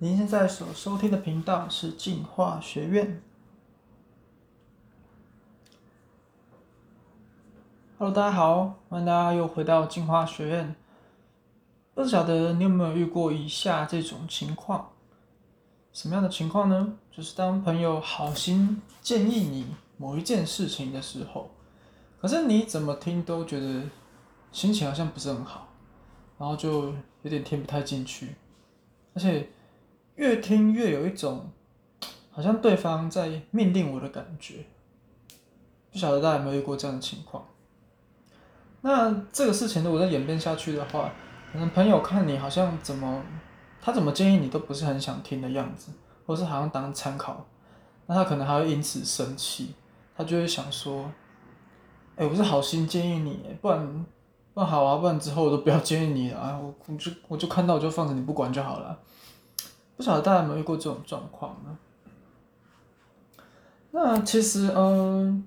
您现在所收听的频道是进化学院。Hello，大家好，欢迎大家又回到进化学院。不晓得你有没有遇过以下这种情况？什么样的情况呢？就是当朋友好心建议你某一件事情的时候，可是你怎么听都觉得心情好像不是很好，然后就有点听不太进去，而且越听越有一种好像对方在命令我的感觉。不晓得大家有没有遇过这样的情况？那这个事情如果再演变下去的话，可能朋友看你好像怎么。他怎么建议你都不是很想听的样子，或是好像当参考，那他可能还会因此生气，他就会想说，哎，我是好心建议你，不然，不然好啊，不然之后我都不要建议你了啊，我我就我就看到我就放着你不管就好了。不晓得大家有没有遇过这种状况呢？那其实，嗯。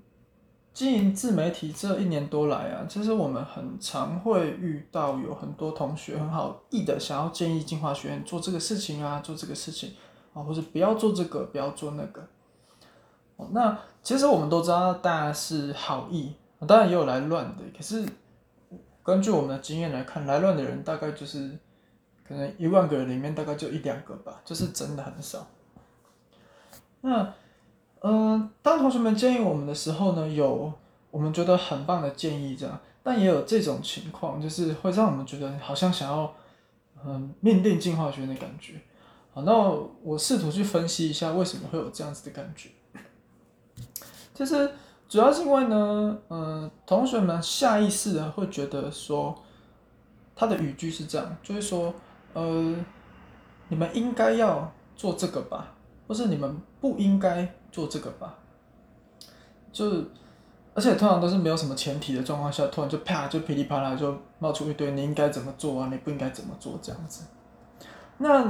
经营自媒体这一年多来啊，其实我们很常会遇到有很多同学很好意的想要建议进化学院做这个事情啊，做这个事情啊，或者不要做这个，不要做那个。哦，那其实我们都知道大家是好意，当然也有来乱的。可是根据我们的经验来看，来乱的人大概就是可能一万个人里面大概就一两个吧，就是真的很少。那。嗯，当同学们建议我们的时候呢，有我们觉得很棒的建议这样，但也有这种情况，就是会让我们觉得好像想要嗯命定进化学的感觉。好，那我试图去分析一下为什么会有这样子的感觉。其实主要是因为呢，嗯，同学们下意识的会觉得说，他的语句是这样，就是说，呃，你们应该要做这个吧，或是你们不应该。做这个吧，就是，而且通常都是没有什么前提的状况下，突然就啪就噼里啪啦就冒出一堆你应该怎么做啊，你不应该怎么做这样子。那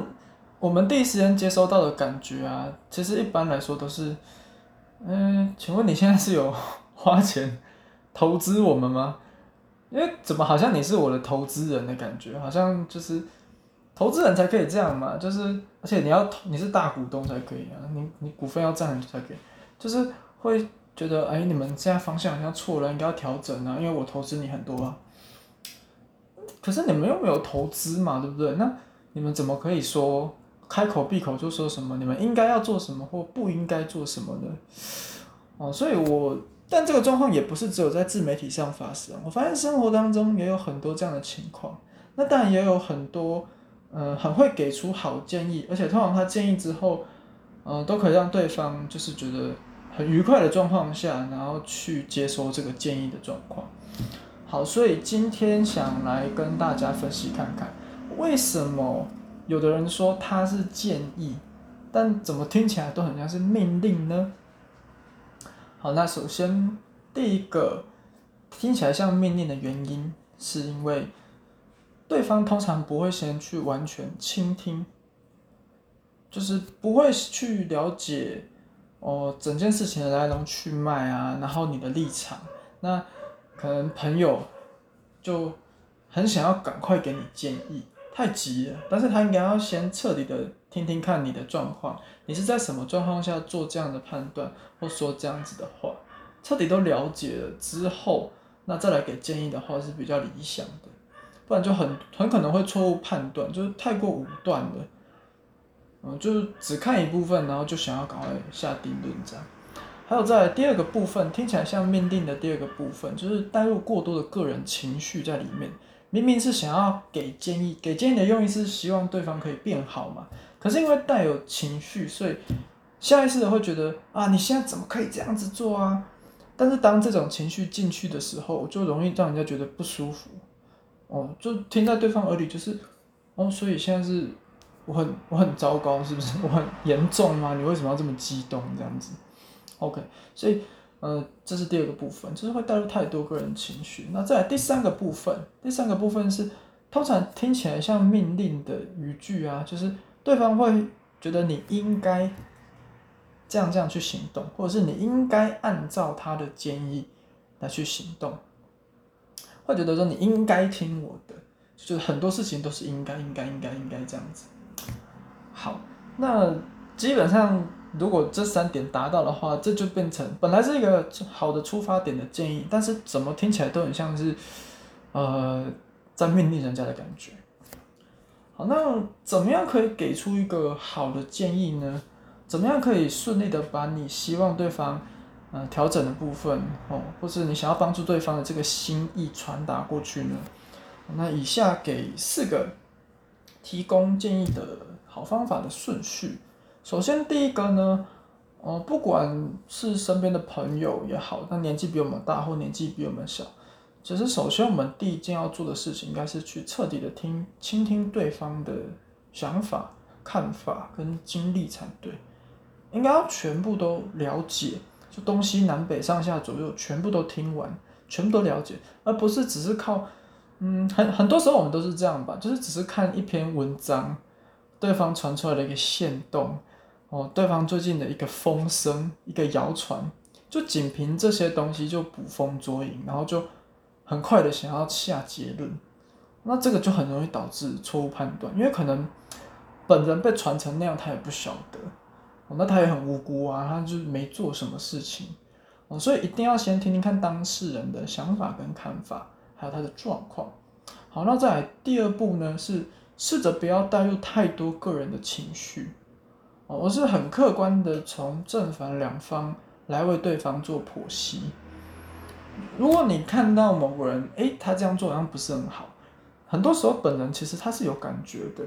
我们第一时间接收到的感觉啊，其实一般来说都是，嗯，请问你现在是有花钱投资我们吗？因为怎么好像你是我的投资人的感觉，好像就是。投资人才可以这样嘛，就是而且你要你是大股东才可以啊，你你股份要占才可以，就是会觉得哎，你们现在方向好像错了，应该要调整啊，因为我投资你很多啊。可是你们又没有投资嘛，对不对？那你们怎么可以说开口闭口就说什么你们应该要做什么或不应该做什么呢？哦，所以我但这个状况也不是只有在自媒体上发生，我发现生活当中也有很多这样的情况，那当然也有很多。嗯，很会给出好建议，而且通常他建议之后，呃，都可以让对方就是觉得很愉快的状况下，然后去接收这个建议的状况。好，所以今天想来跟大家分析看看，为什么有的人说他是建议，但怎么听起来都很像是命令呢？好，那首先第一个听起来像命令的原因，是因为。对方通常不会先去完全倾听，就是不会去了解哦整件事情的来龙去脉啊，然后你的立场，那可能朋友就很想要赶快给你建议，太急了，但是他应该要先彻底的听听看你的状况，你是在什么状况下做这样的判断或说这样子的话，彻底都了解了之后，那再来给建议的话是比较理想的。不然就很很可能会错误判断，就是太过武断了，嗯，就是只看一部分，然后就想要赶快下定论这样。还有在第二个部分，听起来像命定的第二个部分，就是带入过多的个人情绪在里面。明明是想要给建议，给建议的用意是希望对方可以变好嘛，可是因为带有情绪，所以下意识的会觉得啊，你现在怎么可以这样子做啊？但是当这种情绪进去的时候，就容易让人家觉得不舒服。哦，就听在对方耳里，就是，哦，所以现在是我很我很糟糕，是不是？我很严重吗？你为什么要这么激动这样子？OK，所以，呃，这是第二个部分，就是会带入太多个人情绪。那再来第三个部分，第三个部分是通常听起来像命令的语句啊，就是对方会觉得你应该这样这样去行动，或者是你应该按照他的建议来去行动。会觉得说你应该听我的，就是很多事情都是应该应该应该应该这样子。好，那基本上如果这三点达到的话，这就变成本来是一个好的出发点的建议，但是怎么听起来都很像是呃在命令人家的感觉。好，那怎么样可以给出一个好的建议呢？怎么样可以顺利的把你希望对方呃调整的部分哦，或是你想要帮助对方的这个心意传达过去呢？那以下给四个提供建议的好方法的顺序。首先，第一个呢，呃，不管是身边的朋友也好，那年纪比我们大或年纪比我们小，其实首先我们第一件要做的事情，应该是去彻底的听、倾听对方的想法、看法跟经历才对。应该要全部都了解，就东西南北上下左右全部都听完，全部都了解，而不是只是靠。嗯，很很多时候我们都是这样吧，就是只是看一篇文章，对方传出来的一个线动，哦，对方最近的一个风声、一个谣传，就仅凭这些东西就捕风捉影，然后就很快的想要下结论，那这个就很容易导致错误判断，因为可能本人被传成那样，他也不晓得，那他也很无辜啊，他就没做什么事情，哦，所以一定要先听听看当事人的想法跟看法。还有他的状况，好，那再来第二步呢，是试着不要带入太多个人的情绪，哦，我是很客观的从正反两方来为对方做剖析。如果你看到某个人，诶，他这样做好像不是很好，很多时候本人其实他是有感觉的，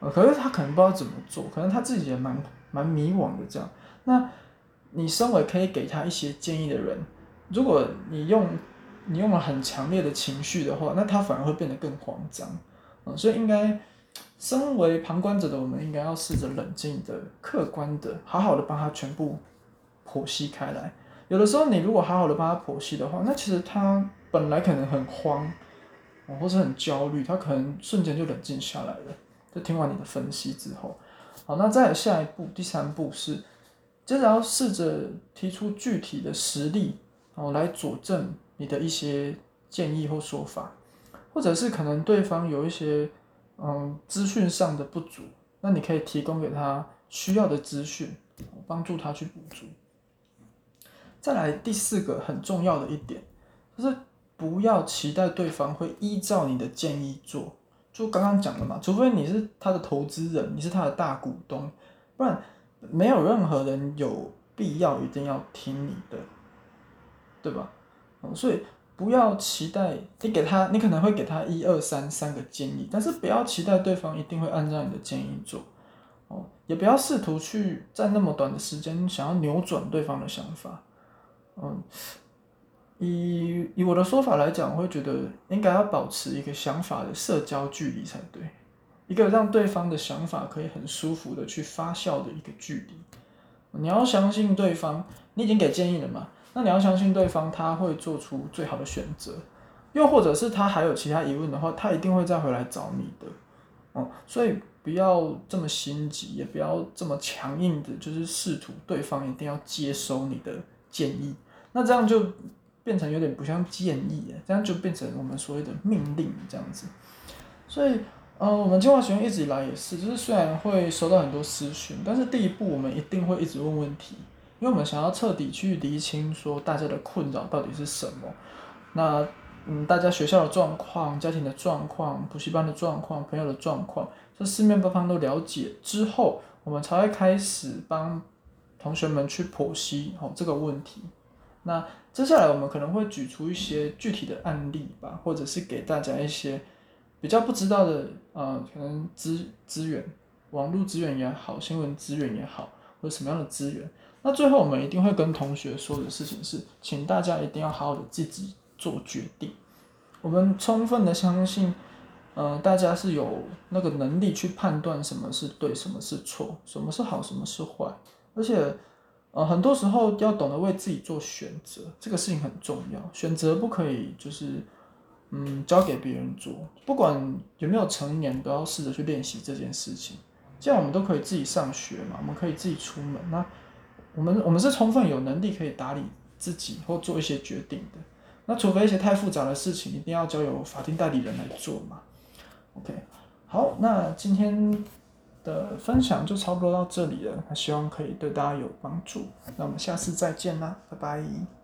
呃，可是他可能不知道怎么做，可能他自己也蛮蛮迷惘的这样。那你身为可以给他一些建议的人，如果你用你用了很强烈的情绪的话，那他反而会变得更慌张，嗯，所以应该，身为旁观者的我们，应该要试着冷静的、客观的、好好的帮他全部剖析开来。有的时候，你如果好好的帮他剖析的话，那其实他本来可能很慌，或者很焦虑，他可能瞬间就冷静下来了。就听完你的分析之后，好，那再下一步，第三步是，接着要试着提出具体的实例，哦，来佐证。你的一些建议或说法，或者是可能对方有一些嗯资讯上的不足，那你可以提供给他需要的资讯，帮助他去补足。再来第四个很重要的一点，就是不要期待对方会依照你的建议做。就刚刚讲的嘛，除非你是他的投资人，你是他的大股东，不然没有任何人有必要一定要听你的，对吧？所以不要期待你给他，你可能会给他一二三三个建议，但是不要期待对方一定会按照你的建议做，哦，也不要试图去在那么短的时间想要扭转对方的想法，嗯，以以我的说法来讲，我会觉得应该要保持一个想法的社交距离才对，一个让对方的想法可以很舒服的去发酵的一个距离，你要相信对方，你已经给建议了嘛。那你要相信对方，他会做出最好的选择，又或者是他还有其他疑问的话，他一定会再回来找你的，哦，所以不要这么心急，也不要这么强硬的，就是试图对方一定要接收你的建议，那这样就变成有点不像建议，这样就变成我们所谓的命令这样子，所以，呃，我们计划学院一直以来也是，就是虽然会收到很多私讯，但是第一步我们一定会一直问问题。因为我们想要彻底去厘清，说大家的困扰到底是什么。那嗯，大家学校的状况、家庭的状况、补习班的状况、朋友的状况，这四面八方都了解之后，我们才会开始帮同学们去剖析哦这个问题。那接下来我们可能会举出一些具体的案例吧，或者是给大家一些比较不知道的呃，可能资资源、网络资源也好，新闻资源也好，或者什么样的资源。那最后我们一定会跟同学说的事情是，请大家一定要好好的自己做决定。我们充分的相信，呃，大家是有那个能力去判断什么是对，什么是错，什么是好，什么是坏。而且，呃，很多时候要懂得为自己做选择，这个事情很重要。选择不可以就是，嗯，交给别人做。不管有没有成年，都要试着去练习这件事情。这样我们都可以自己上学嘛，我们可以自己出门。那我们我们是充分有能力可以打理自己或做一些决定的，那除非一些太复杂的事情，一定要交由法定代理人来做嘛。OK，好，那今天的分享就差不多到这里了，希望可以对大家有帮助。那我们下次再见啦，拜拜。